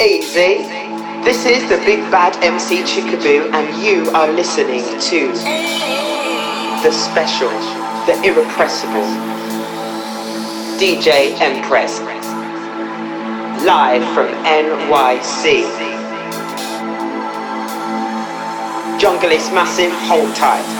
Easy. This is the Big Bad MC Chickaboo, and you are listening to the special, the irrepressible DJ Empress, live from NYC. Jungle is massive, hold tight.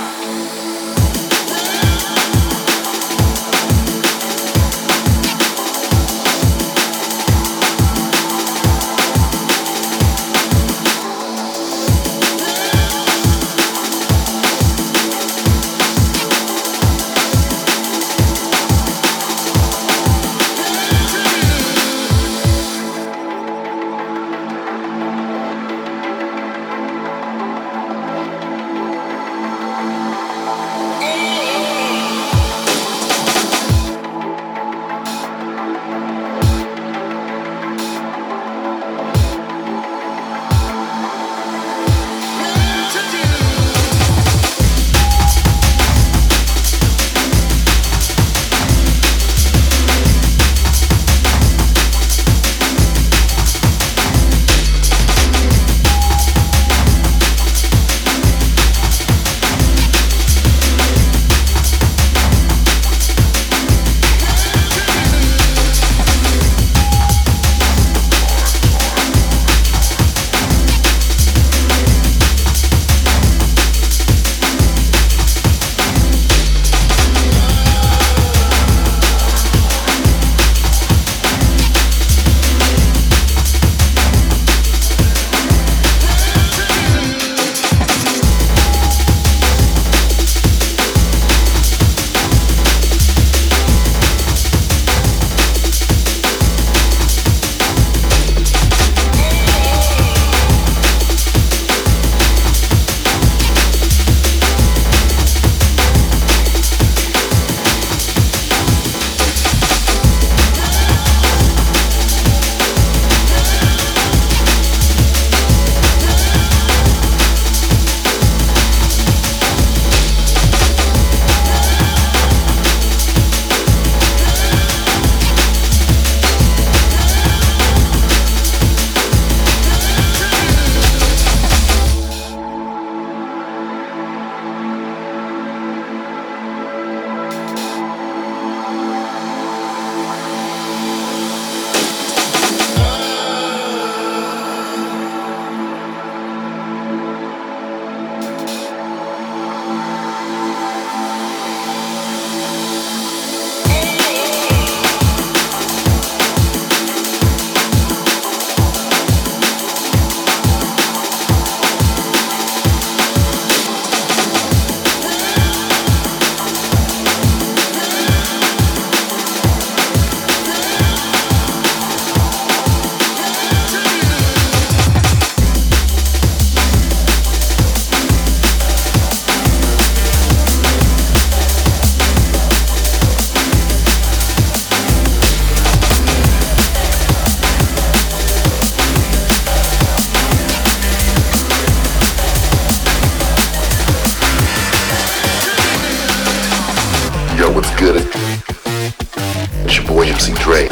Dre.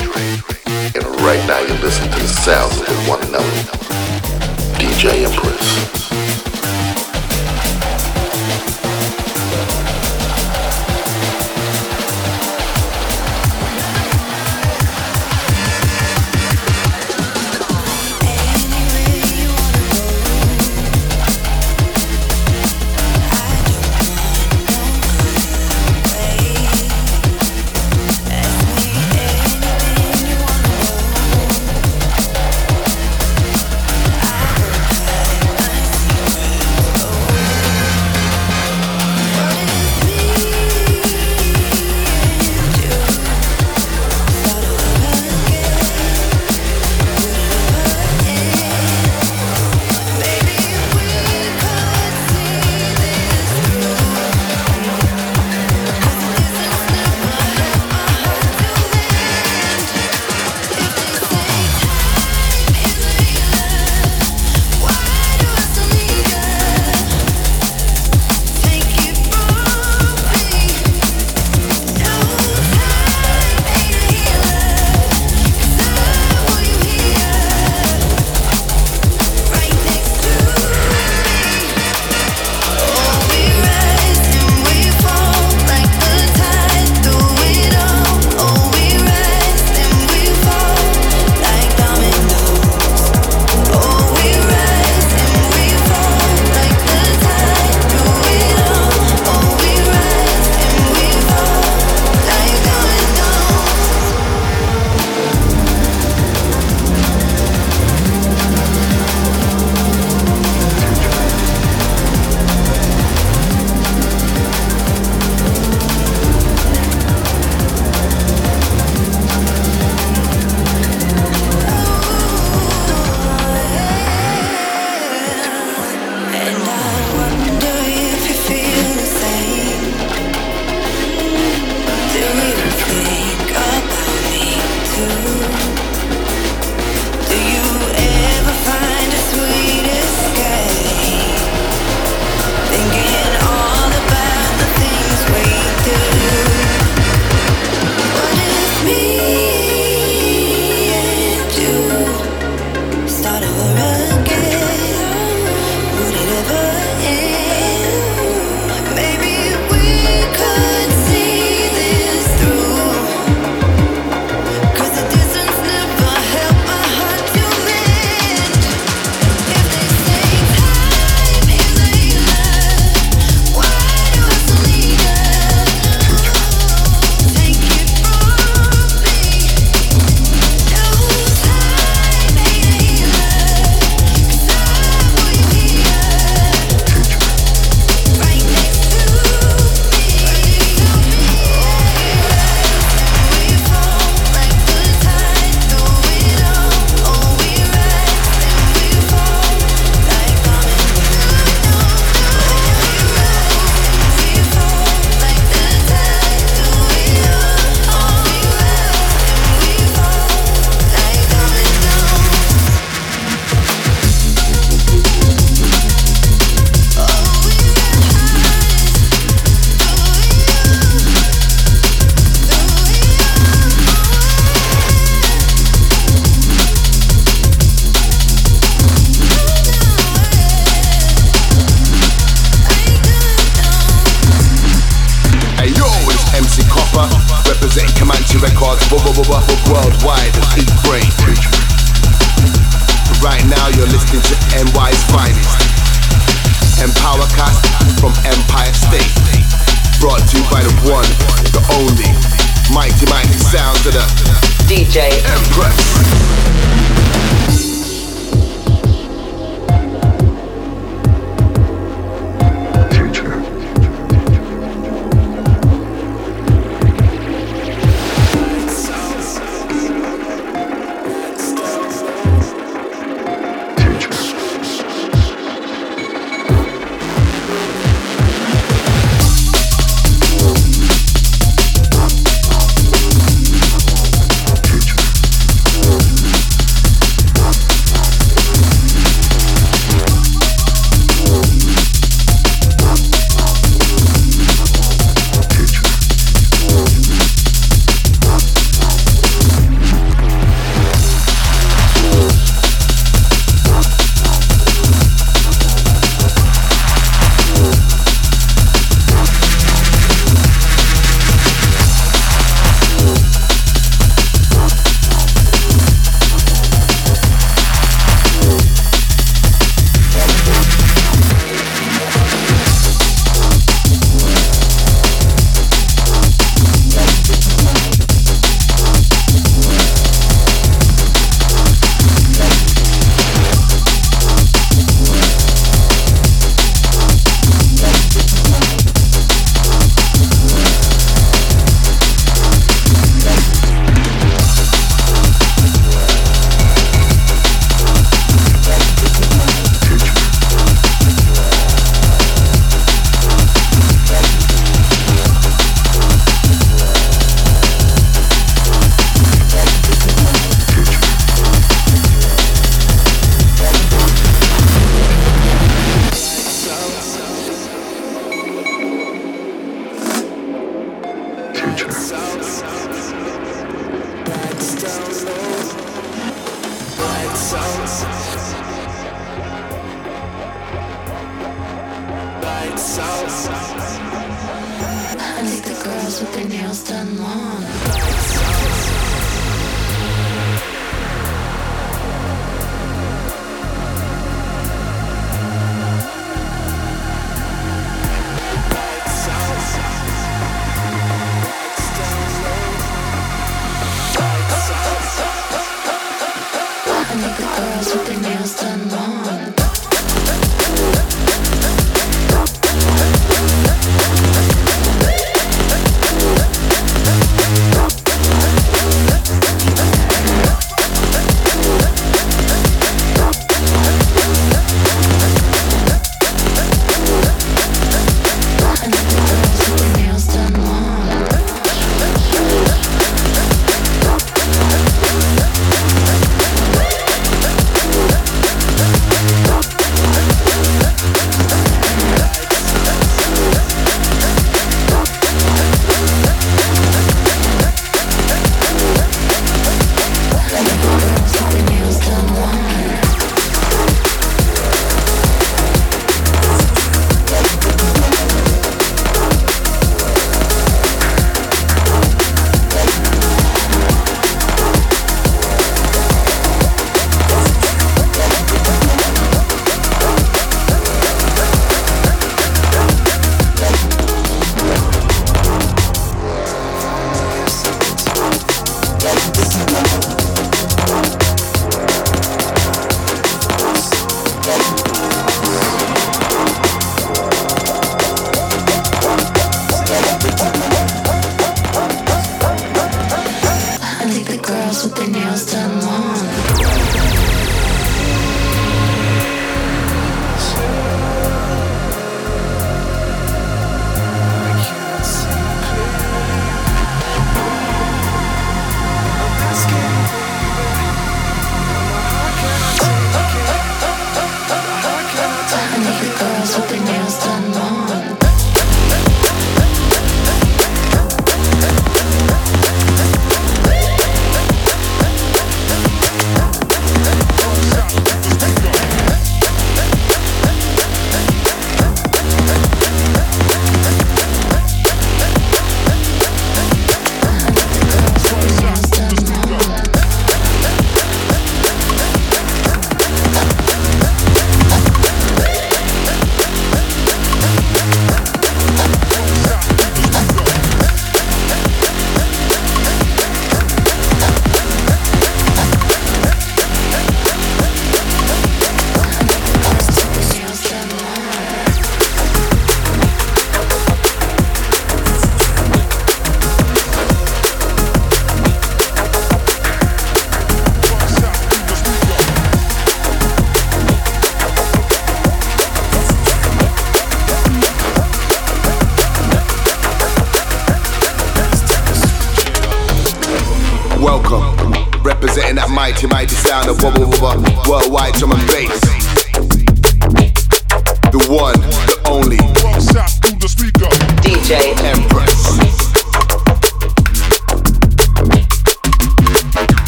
And right now you listen to the sounds of one another. DJ Empress.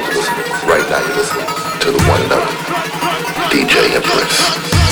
Right now you're listening to the one and only DJ Empress.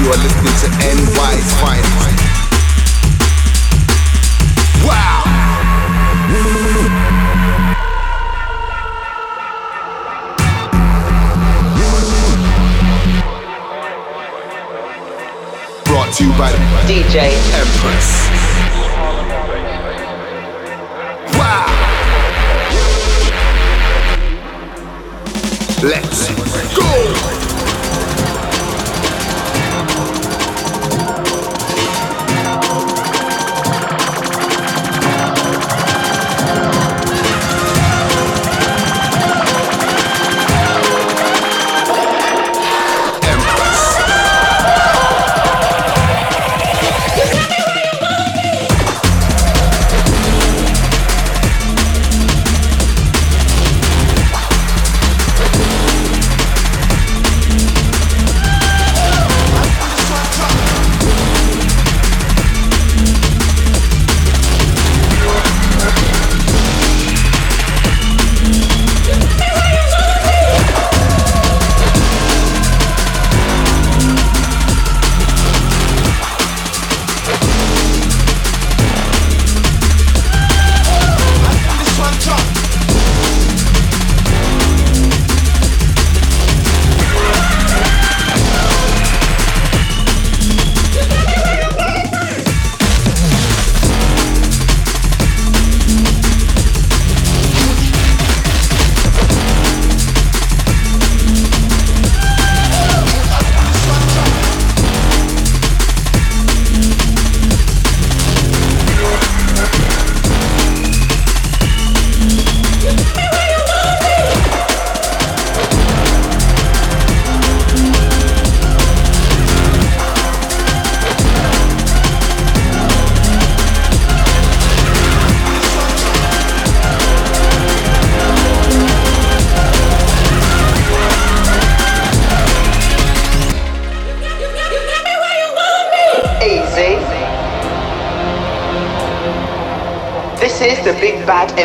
You are listening to NY's finest. Wow! Brought to you by DJ Empress. Wow! Let's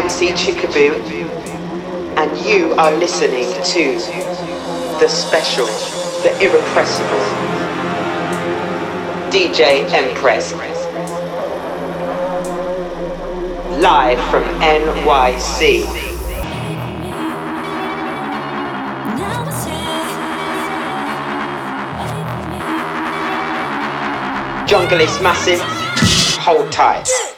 MC Chickaboo, and you are listening to the special, the irrepressible DJ Empress. Live from NYC. Jungle is massive. Hold tight.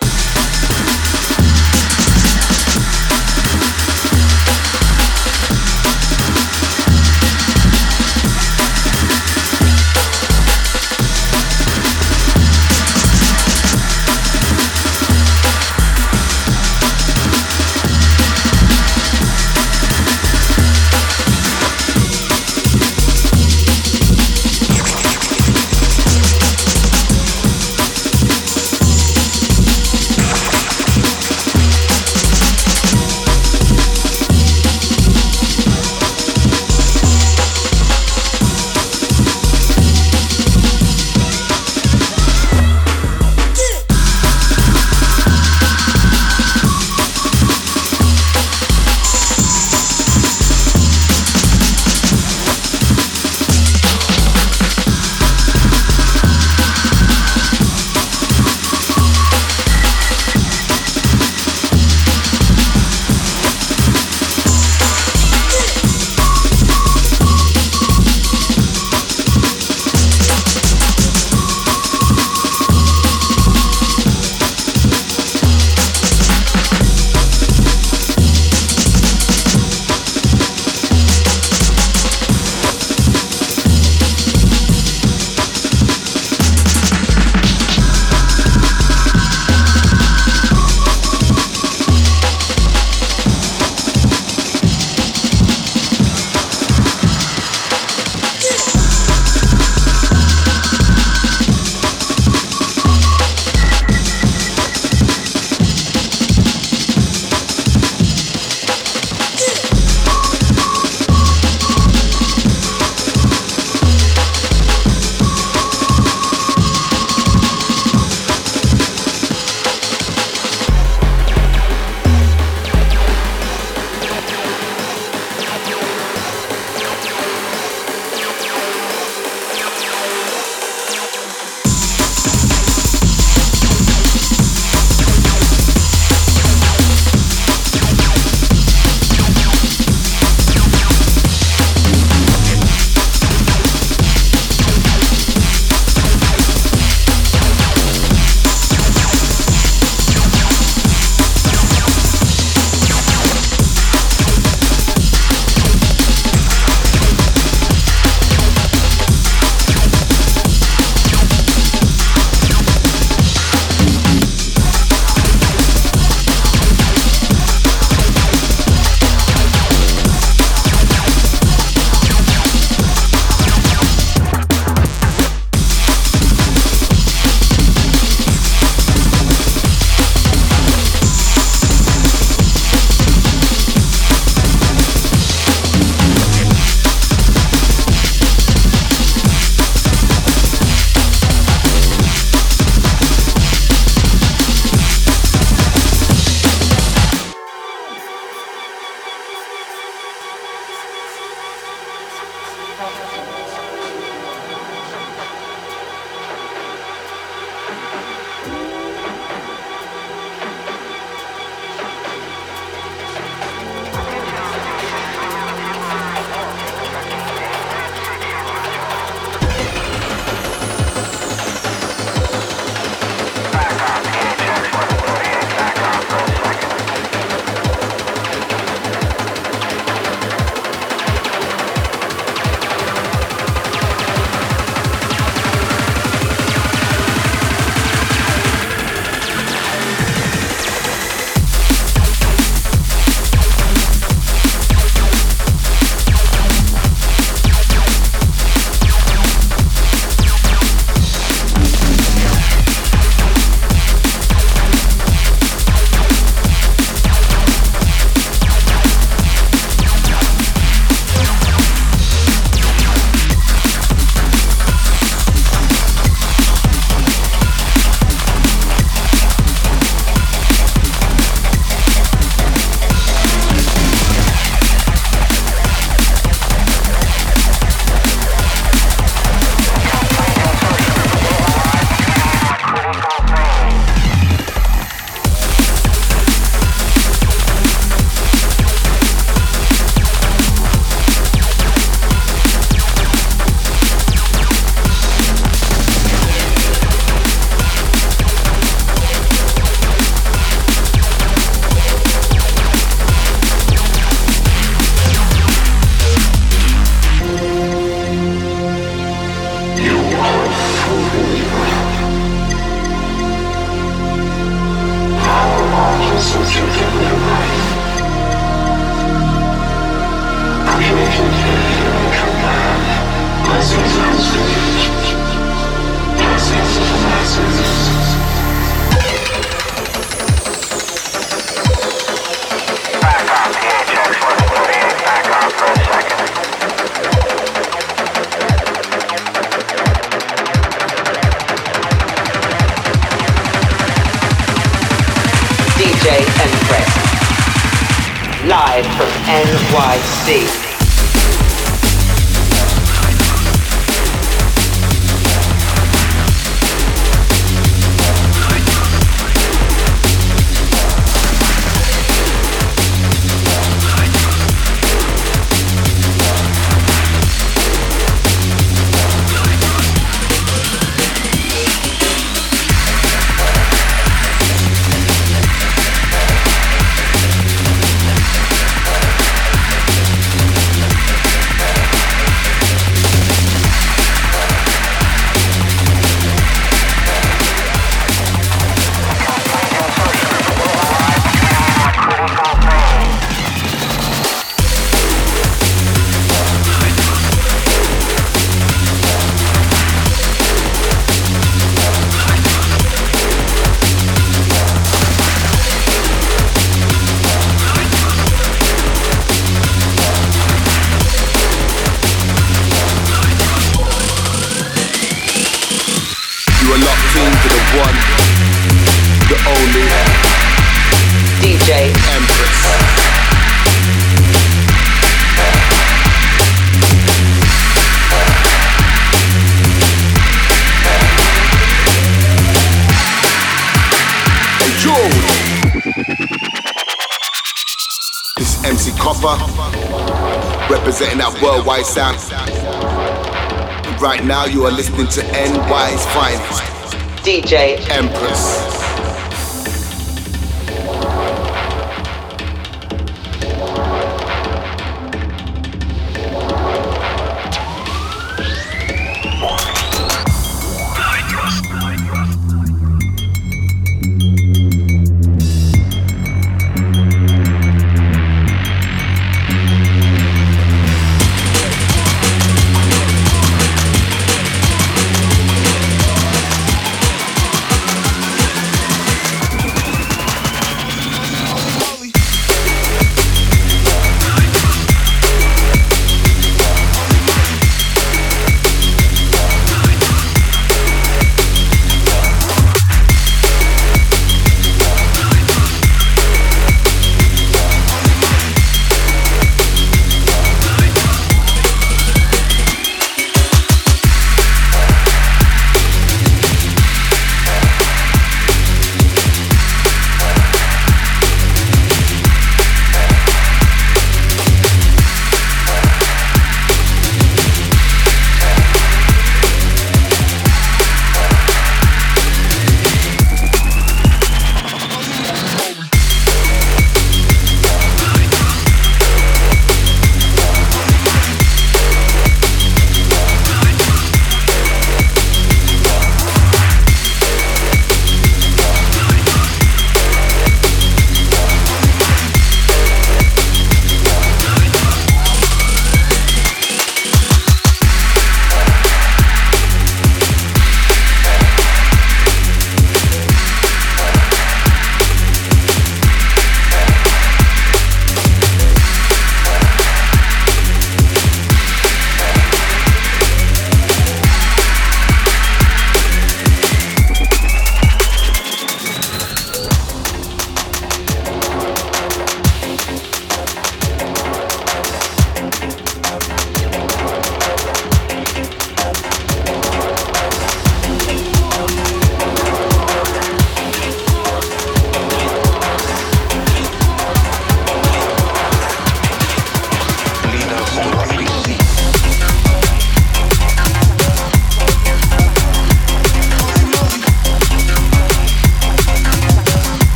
Sound. Right now, you are listening to NY's finest, DJ Empress.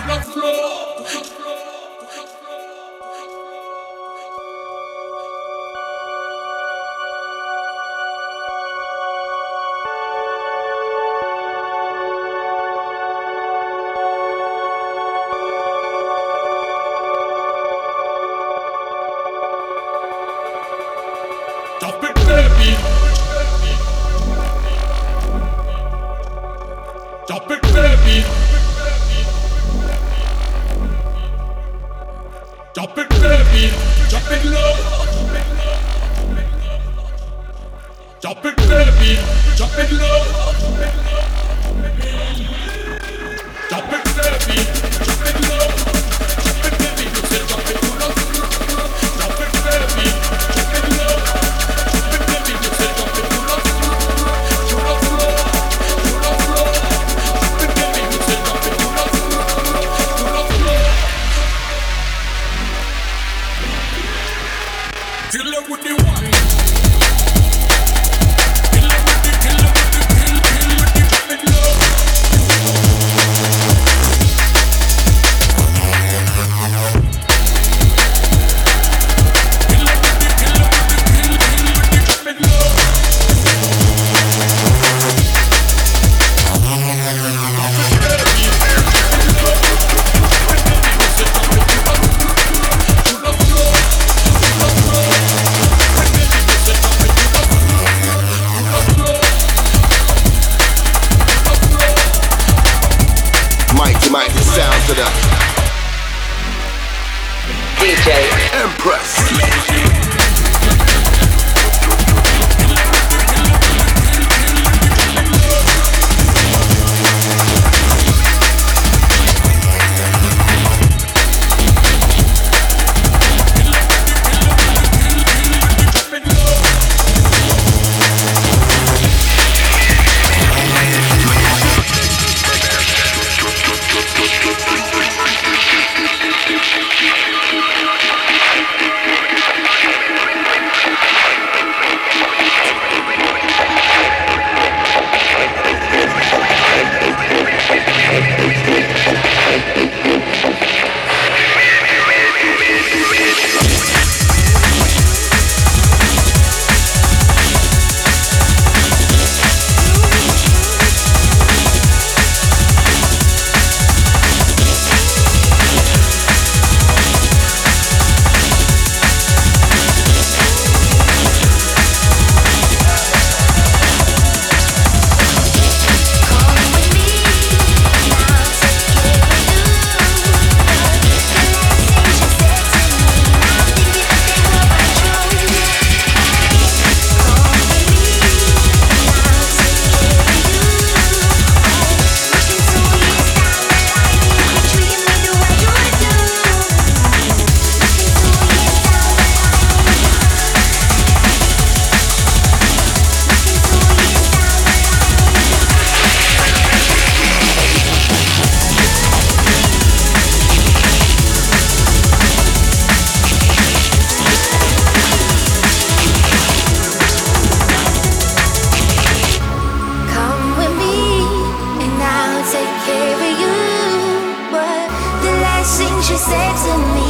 to the floor. say to me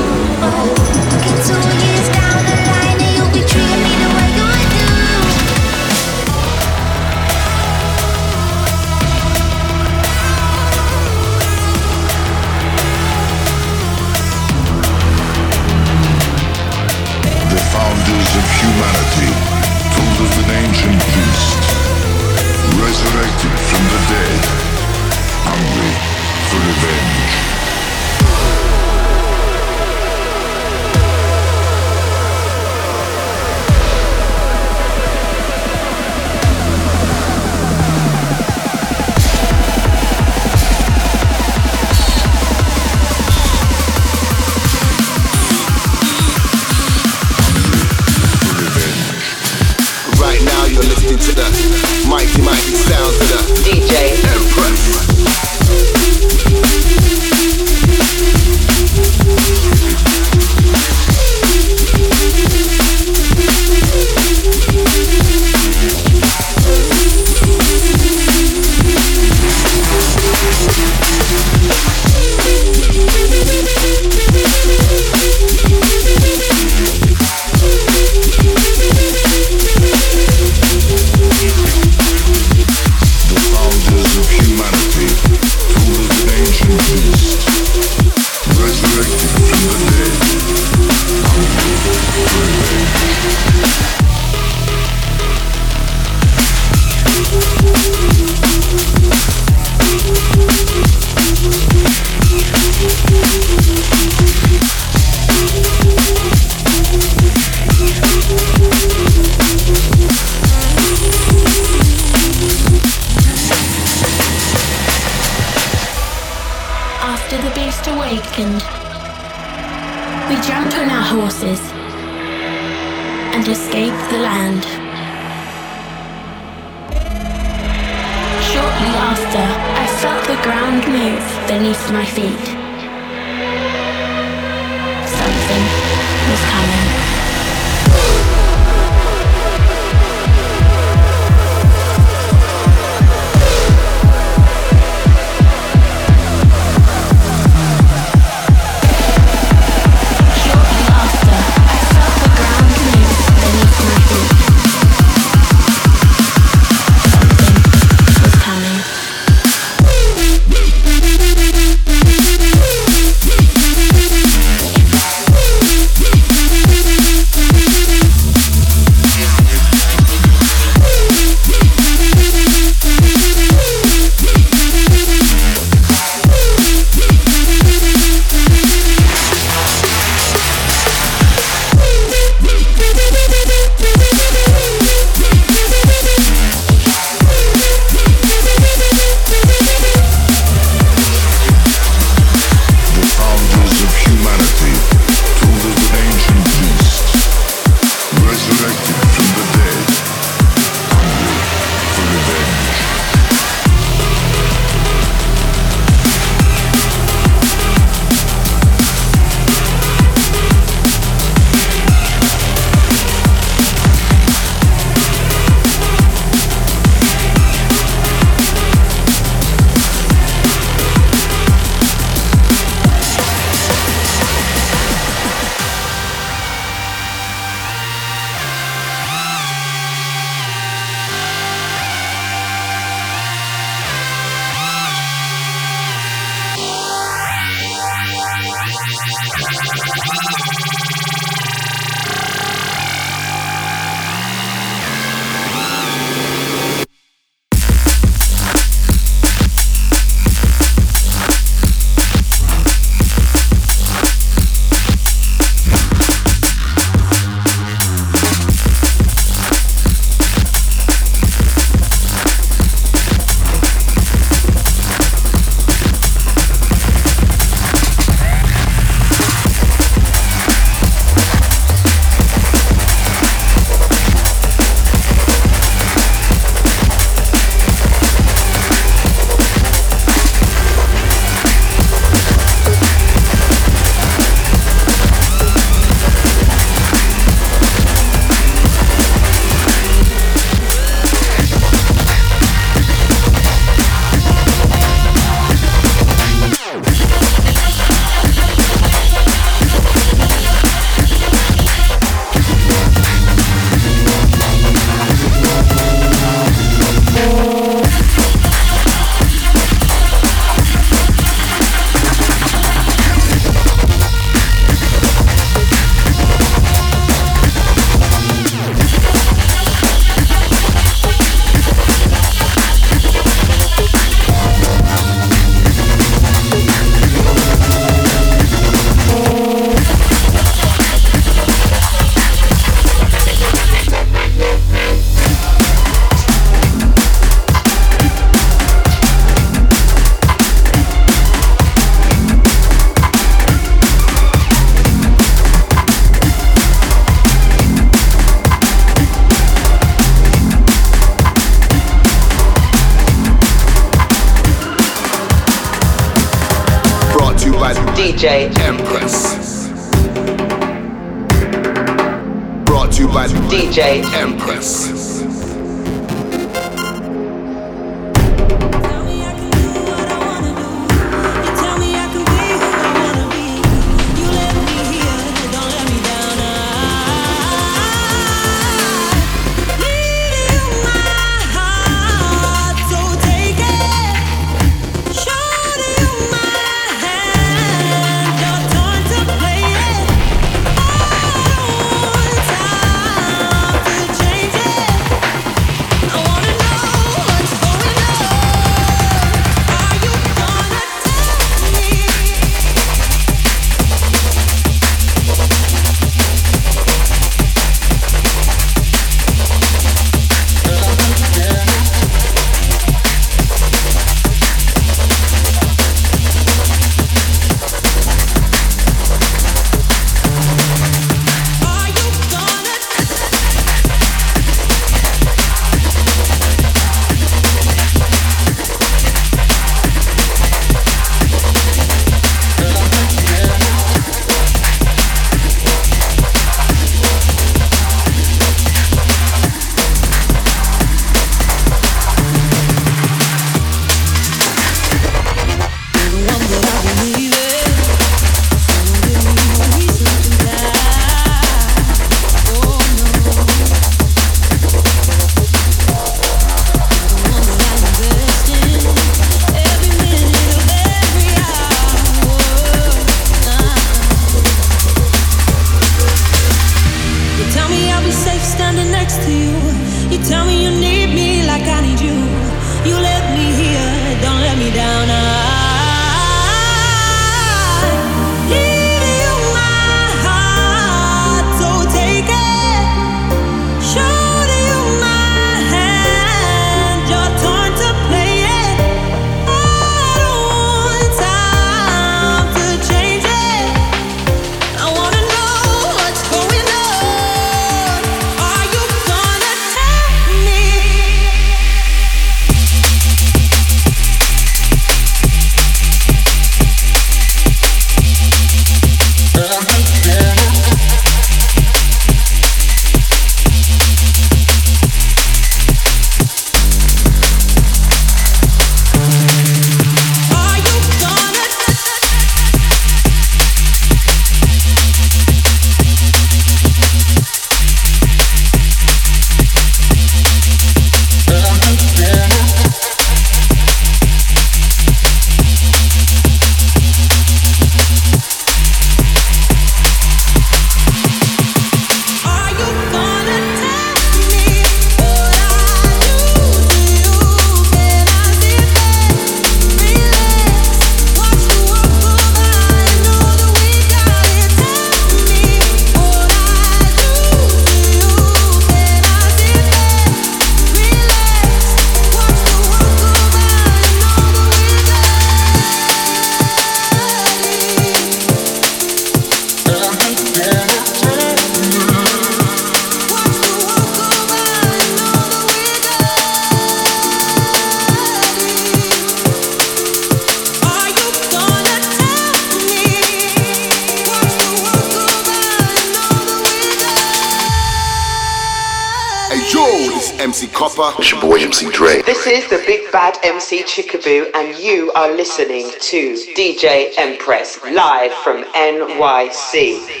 MC Chickaboo, and you are listening to DJ Empress live from NYC.